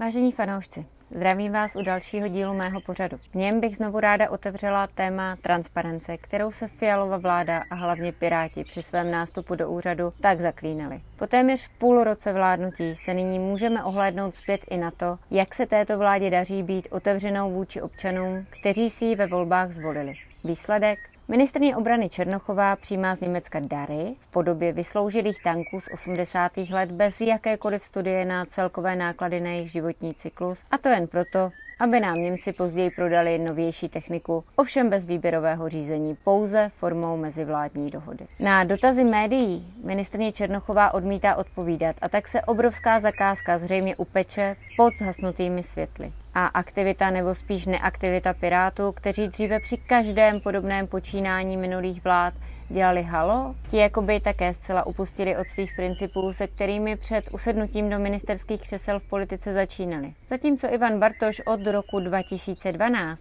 Vážení fanoušci, zdravím vás u dalšího dílu mého pořadu. V něm bych znovu ráda otevřela téma transparence, kterou se Fialova vláda a hlavně Piráti při svém nástupu do úřadu tak zaklínali. Po téměř půl roce vládnutí se nyní můžeme ohlédnout zpět i na to, jak se této vládě daří být otevřenou vůči občanům, kteří si ji ve volbách zvolili. Výsledek? Ministrně obrany Černochová přijímá z Německa dary v podobě vysloužilých tanků z 80. let bez jakékoliv studie na celkové náklady na jejich životní cyklus, a to jen proto, aby nám Němci později prodali novější techniku, ovšem bez výběrového řízení, pouze formou mezivládní dohody. Na dotazy médií ministrně Černochová odmítá odpovídat a tak se obrovská zakázka zřejmě upeče pod zhasnutými světly a aktivita nebo spíš neaktivita Pirátů, kteří dříve při každém podobném počínání minulých vlád dělali halo, ti jakoby také zcela upustili od svých principů, se kterými před usednutím do ministerských křesel v politice začínali. Zatímco Ivan Bartoš od roku 2012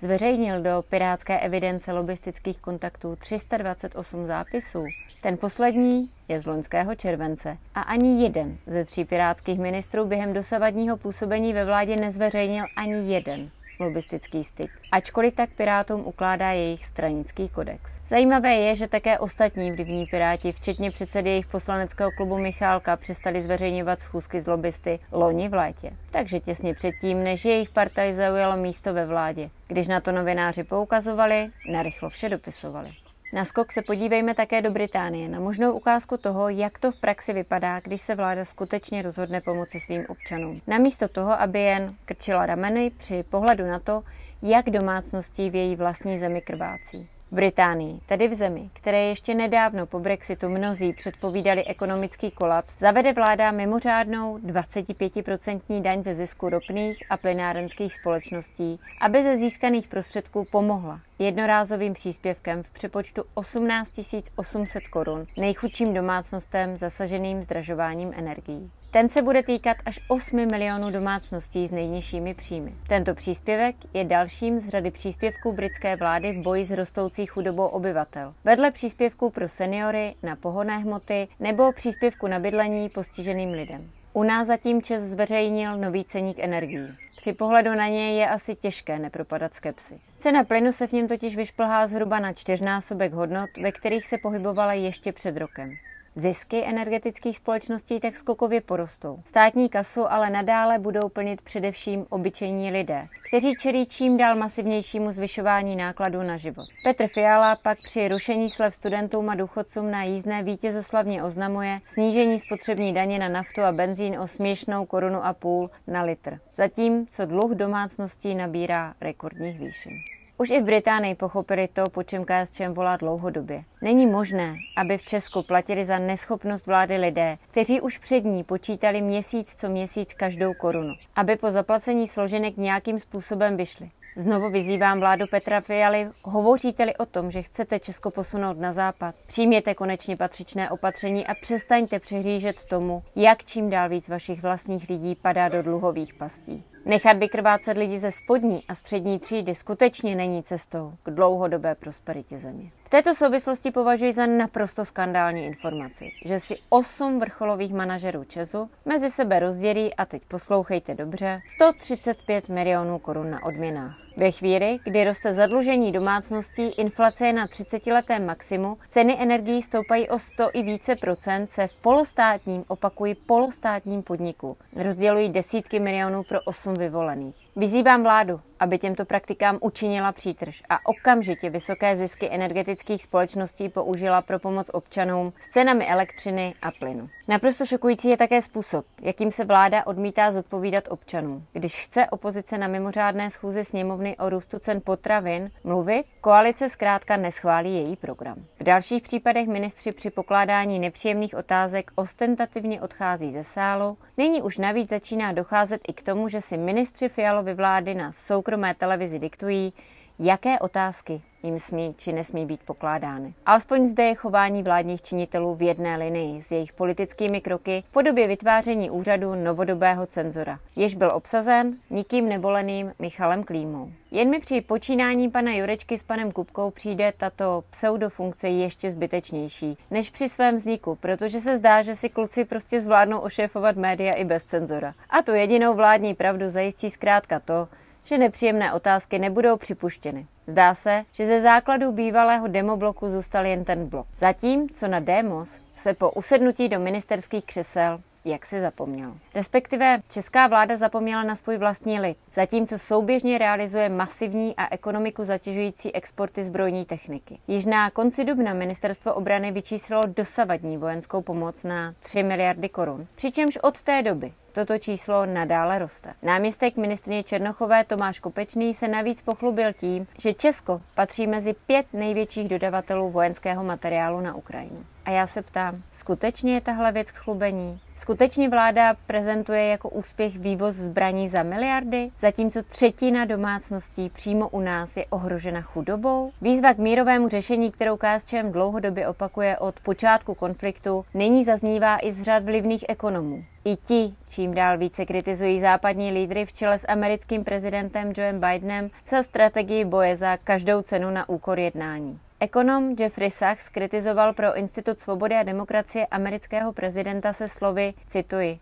zveřejnil do pirátské evidence lobistických kontaktů 328 zápisů. Ten poslední je z loňského července a ani jeden ze tří pirátských ministrů během dosavadního působení ve vládě nezveřejnil ani jeden lobistický styk, ačkoliv tak Pirátům ukládá jejich stranický kodex. Zajímavé je, že také ostatní vlivní Piráti, včetně předsedy jejich poslaneckého klubu Michálka, přestali zveřejňovat schůzky z lobbysty loni v létě. Takže těsně předtím, než jejich partaj zaujala místo ve vládě. Když na to novináři poukazovali, narychlo vše dopisovali. Na skok se podívejme také do Británie na možnou ukázku toho, jak to v praxi vypadá, když se vláda skutečně rozhodne pomoci svým občanům. Namísto toho, aby jen krčila rameny při pohledu na to, jak domácností v její vlastní zemi krvácí. V Británii, tedy v zemi, které ještě nedávno po Brexitu mnozí předpovídali ekonomický kolaps, zavede vláda mimořádnou 25% daň ze zisku ropných a plynárenských společností, aby ze získaných prostředků pomohla jednorázovým příspěvkem v přepočtu 18 800 korun nejchudším domácnostem zasaženým zdražováním energií. Ten se bude týkat až 8 milionů domácností s nejnižšími příjmy. Tento příspěvek je dalším z řady příspěvků britské vlády v boji s rostoucí chudobou obyvatel. Vedle příspěvků pro seniory na pohonné hmoty nebo příspěvku na bydlení postiženým lidem. U nás zatím Čes zveřejnil nový ceník energií. Při pohledu na něj je asi těžké nepropadat skepsy. Cena plynu se v něm totiž vyšplhá zhruba na čtyřnásobek hodnot, ve kterých se pohybovala ještě před rokem. Zisky energetických společností tak skokově porostou. Státní kasu ale nadále budou plnit především obyčejní lidé, kteří čelí čím dál masivnějšímu zvyšování nákladů na život. Petr Fiala pak při rušení slev studentům a důchodcům na jízdné vítězoslavně oznamuje snížení spotřební daně na naftu a benzín o směšnou korunu a půl na litr, zatímco dluh domácností nabírá rekordních výšin. Už i v Británii pochopili to, po čem KSČM volá dlouhodobě. Není možné, aby v Česku platili za neschopnost vlády lidé, kteří už před ní počítali měsíc co měsíc každou korunu, aby po zaplacení složenek nějakým způsobem vyšli. Znovu vyzývám vládu Petra Fialy, hovoříte-li o tom, že chcete Česko posunout na západ, přijměte konečně patřičné opatření a přestaňte přihlížet tomu, jak čím dál víc vašich vlastních lidí padá do dluhových pastí. Nechat vykrvácet lidi ze spodní a střední třídy skutečně není cestou k dlouhodobé prosperitě země. V této souvislosti považuji za naprosto skandální informaci, že si osm vrcholových manažerů Česu mezi sebe rozdělí, a teď poslouchejte dobře, 135 milionů korun na odměnách. Ve chvíli, kdy roste zadlužení domácností, inflace je na 30-letém maximu, ceny energií stoupají o 100 i více procent, se v polostátním, opakuji polostátním podniku rozdělují desítky milionů pro 8 vyvolených. Vyzývám vládu, aby těmto praktikám učinila přítrž a okamžitě vysoké zisky energetických společností použila pro pomoc občanům s cenami elektřiny a plynu. Naprosto šokující je také způsob, jakým se vláda odmítá zodpovídat občanům. Když chce opozice na mimořádné schůzi sněmovny o růstu cen potravin mluvit, koalice zkrátka neschválí její program. V dalších případech ministři při pokládání nepříjemných otázek ostentativně odchází ze sálu. Nyní už navíc začíná docházet i k tomu, že si ministři Fialovy vlády na soukromé televizi diktují, jaké otázky jim smí či nesmí být pokládány. Alespoň zde je chování vládních činitelů v jedné linii s jejich politickými kroky v podobě vytváření úřadu novodobého cenzora, jež byl obsazen nikým nevoleným Michalem Klímou. Jen mi při počínání pana Jurečky s panem Kupkou přijde tato pseudofunkce ještě zbytečnější než při svém vzniku, protože se zdá, že si kluci prostě zvládnou ošéfovat média i bez cenzora. A tu jedinou vládní pravdu zajistí zkrátka to, že nepříjemné otázky nebudou připuštěny. Zdá se, že ze základu bývalého demobloku zůstal jen ten blok. Zatím, co na Demos se po usednutí do ministerských křesel jak se zapomněl. Respektive česká vláda zapomněla na svůj vlastní lid, zatímco souběžně realizuje masivní a ekonomiku zatěžující exporty zbrojní techniky. Již na konci dubna ministerstvo obrany vyčíslilo dosavadní vojenskou pomoc na 3 miliardy korun, přičemž od té doby Toto číslo nadále roste. Náměstek ministrině Černochové Tomáš Kopečný se navíc pochlubil tím, že Česko patří mezi pět největších dodavatelů vojenského materiálu na Ukrajinu. A já se ptám, skutečně je tahle věc k chlubení? Skutečně vláda prezentuje jako úspěch vývoz zbraní za miliardy, zatímco třetina domácností přímo u nás je ohrožena chudobou? Výzva k mírovému řešení, kterou KSČM dlouhodobě opakuje od počátku konfliktu, nyní zaznívá i z řad vlivných ekonomů. I ti, čím dál více kritizují západní lídry v čele s americkým prezidentem Joe Bidenem za strategii boje za každou cenu na úkor jednání. Ekonom Jeffrey Sachs kritizoval pro Institut svobody a demokracie amerického prezidenta se slovy, cituji,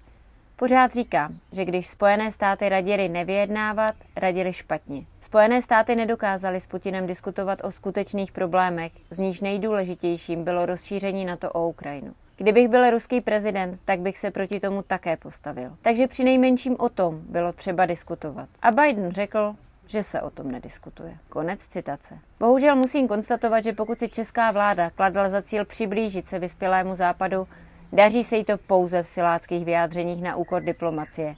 Pořád říká, že když Spojené státy radili nevyjednávat, radili špatně. Spojené státy nedokázaly s Putinem diskutovat o skutečných problémech, z níž nejdůležitějším bylo rozšíření NATO o Ukrajinu. Kdybych byl ruský prezident, tak bych se proti tomu také postavil. Takže při nejmenším o tom bylo třeba diskutovat. A Biden řekl, že se o tom nediskutuje. Konec citace. Bohužel musím konstatovat, že pokud si česká vláda kladla za cíl přiblížit se vyspělému západu, daří se jí to pouze v siláckých vyjádřeních na úkor diplomacie.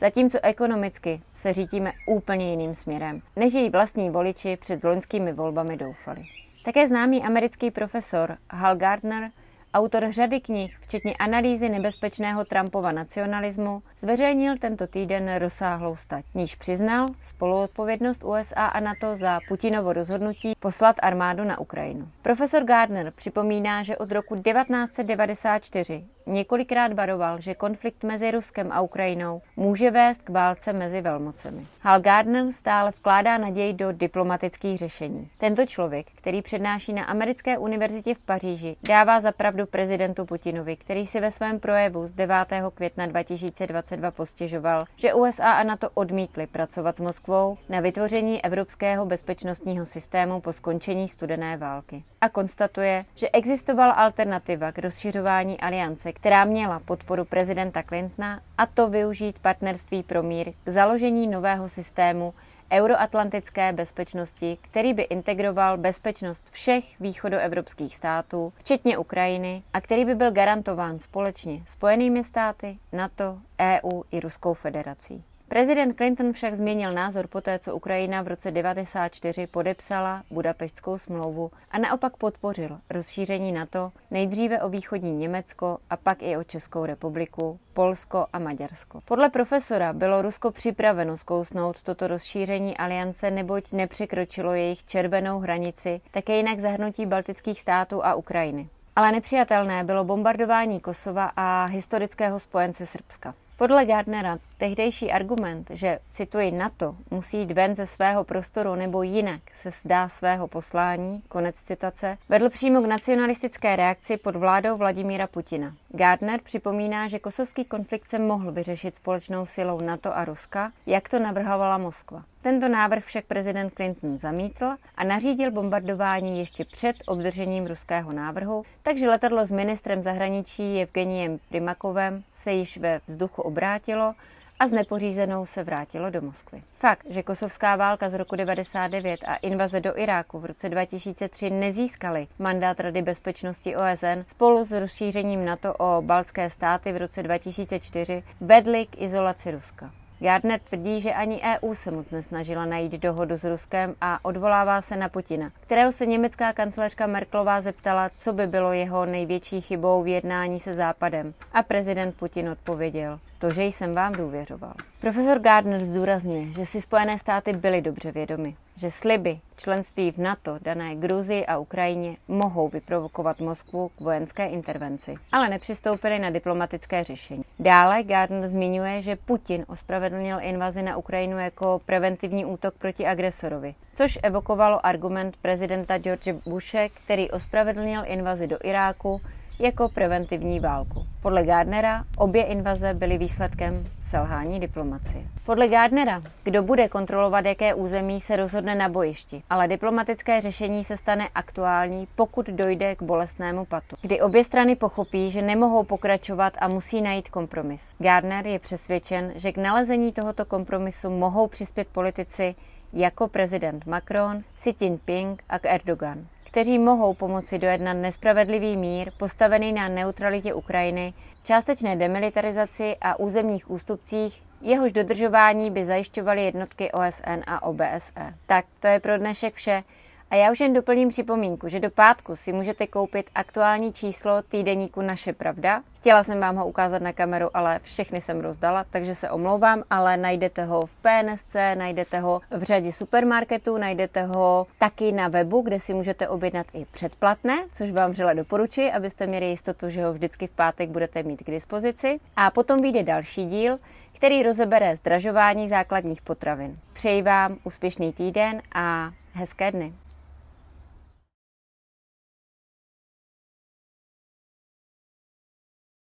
Zatímco ekonomicky se řítíme úplně jiným směrem, než její vlastní voliči před loňskými volbami doufali. Také známý americký profesor Hal Gardner autor řady knih, včetně analýzy nebezpečného Trumpova nacionalismu, zveřejnil tento týden rozsáhlou stať, níž přiznal spoluodpovědnost USA a NATO za Putinovo rozhodnutí poslat armádu na Ukrajinu. Profesor Gardner připomíná, že od roku 1994 několikrát varoval, že konflikt mezi Ruskem a Ukrajinou může vést k válce mezi velmocemi. Hal Gardner stále vkládá naději do diplomatických řešení. Tento člověk, který přednáší na Americké univerzitě v Paříži, dává zapravdu prezidentu Putinovi, který si ve svém projevu z 9. května 2022 postěžoval, že USA a NATO odmítli pracovat s Moskvou na vytvoření evropského bezpečnostního systému po skončení studené války. A konstatuje, že existovala alternativa k rozšiřování aliance, která měla podporu prezidenta Clintona, a to využít partnerství pro mír k založení nového systému euroatlantické bezpečnosti, který by integroval bezpečnost všech východoevropských států, včetně Ukrajiny, a který by byl garantován společně Spojenými státy, NATO, EU i Ruskou federací. Prezident Clinton však změnil názor poté, co Ukrajina v roce 1994 podepsala Budapeštskou smlouvu a naopak podpořil rozšíření NATO nejdříve o východní Německo a pak i o Českou republiku, Polsko a Maďarsko. Podle profesora bylo Rusko připraveno zkousnout toto rozšíření aliance, neboť nepřekročilo jejich červenou hranici, také jinak zahrnutí baltických států a Ukrajiny. Ale nepřijatelné bylo bombardování Kosova a historického spojence Srbska. Podle Gardnera tehdejší argument, že, cituji, NATO musí jít ven ze svého prostoru nebo jinak se zdá svého poslání, konec citace, vedl přímo k nacionalistické reakci pod vládou Vladimíra Putina. Gardner připomíná, že kosovský konflikt se mohl vyřešit společnou silou NATO a Ruska, jak to navrhovala Moskva. Tento návrh však prezident Clinton zamítl a nařídil bombardování ještě před obdržením ruského návrhu, takže letadlo s ministrem zahraničí Evgeniem Primakovem se již ve vzduchu obrátilo a s nepořízenou se vrátilo do Moskvy. Fakt, že kosovská válka z roku 99 a invaze do Iráku v roce 2003 nezískaly mandát Rady bezpečnosti OSN spolu s rozšířením NATO o baltské státy v roce 2004 vedly k izolaci Ruska. Gardner tvrdí, že ani EU se moc nesnažila najít dohodu s Ruskem a odvolává se na Putina, kterého se německá kancelářka Merklová zeptala, co by bylo jeho největší chybou v jednání se Západem. A prezident Putin odpověděl, to, že jsem vám důvěřoval. Profesor Gardner zdůrazňuje, že si Spojené státy byly dobře vědomy, že sliby členství v NATO dané Gruzii a Ukrajině mohou vyprovokovat Moskvu k vojenské intervenci, ale nepřistoupili na diplomatické řešení. Dále Gardner zmiňuje, že Putin ospravedlnil invazi na Ukrajinu jako preventivní útok proti agresorovi, což evokovalo argument prezidenta George Bushe, který ospravedlnil invazi do Iráku jako preventivní válku. Podle Gardnera obě invaze byly výsledkem selhání diplomacie. Podle Gardnera, kdo bude kontrolovat jaké území, se rozhodne na bojišti, ale diplomatické řešení se stane aktuální, pokud dojde k bolestnému patu, kdy obě strany pochopí, že nemohou pokračovat a musí najít kompromis. Gardner je přesvědčen, že k nalezení tohoto kompromisu mohou přispět politici jako prezident Macron, Xi Jinping a Erdogan kteří mohou pomoci dojednat nespravedlivý mír postavený na neutralitě Ukrajiny, částečné demilitarizaci a územních ústupcích, jehož dodržování by zajišťovaly jednotky OSN a OBSE. Tak, to je pro dnešek vše. A já už jen doplním připomínku, že do pátku si můžete koupit aktuální číslo týdeníku Naše pravda. Chtěla jsem vám ho ukázat na kameru, ale všechny jsem rozdala, takže se omlouvám, ale najdete ho v PNSC, najdete ho v řadě supermarketů, najdete ho taky na webu, kde si můžete objednat i předplatné, což vám vřele doporučuji, abyste měli jistotu, že ho vždycky v pátek budete mít k dispozici. A potom vyjde další díl, který rozebere zdražování základních potravin. Přeji vám úspěšný týden a hezké dny.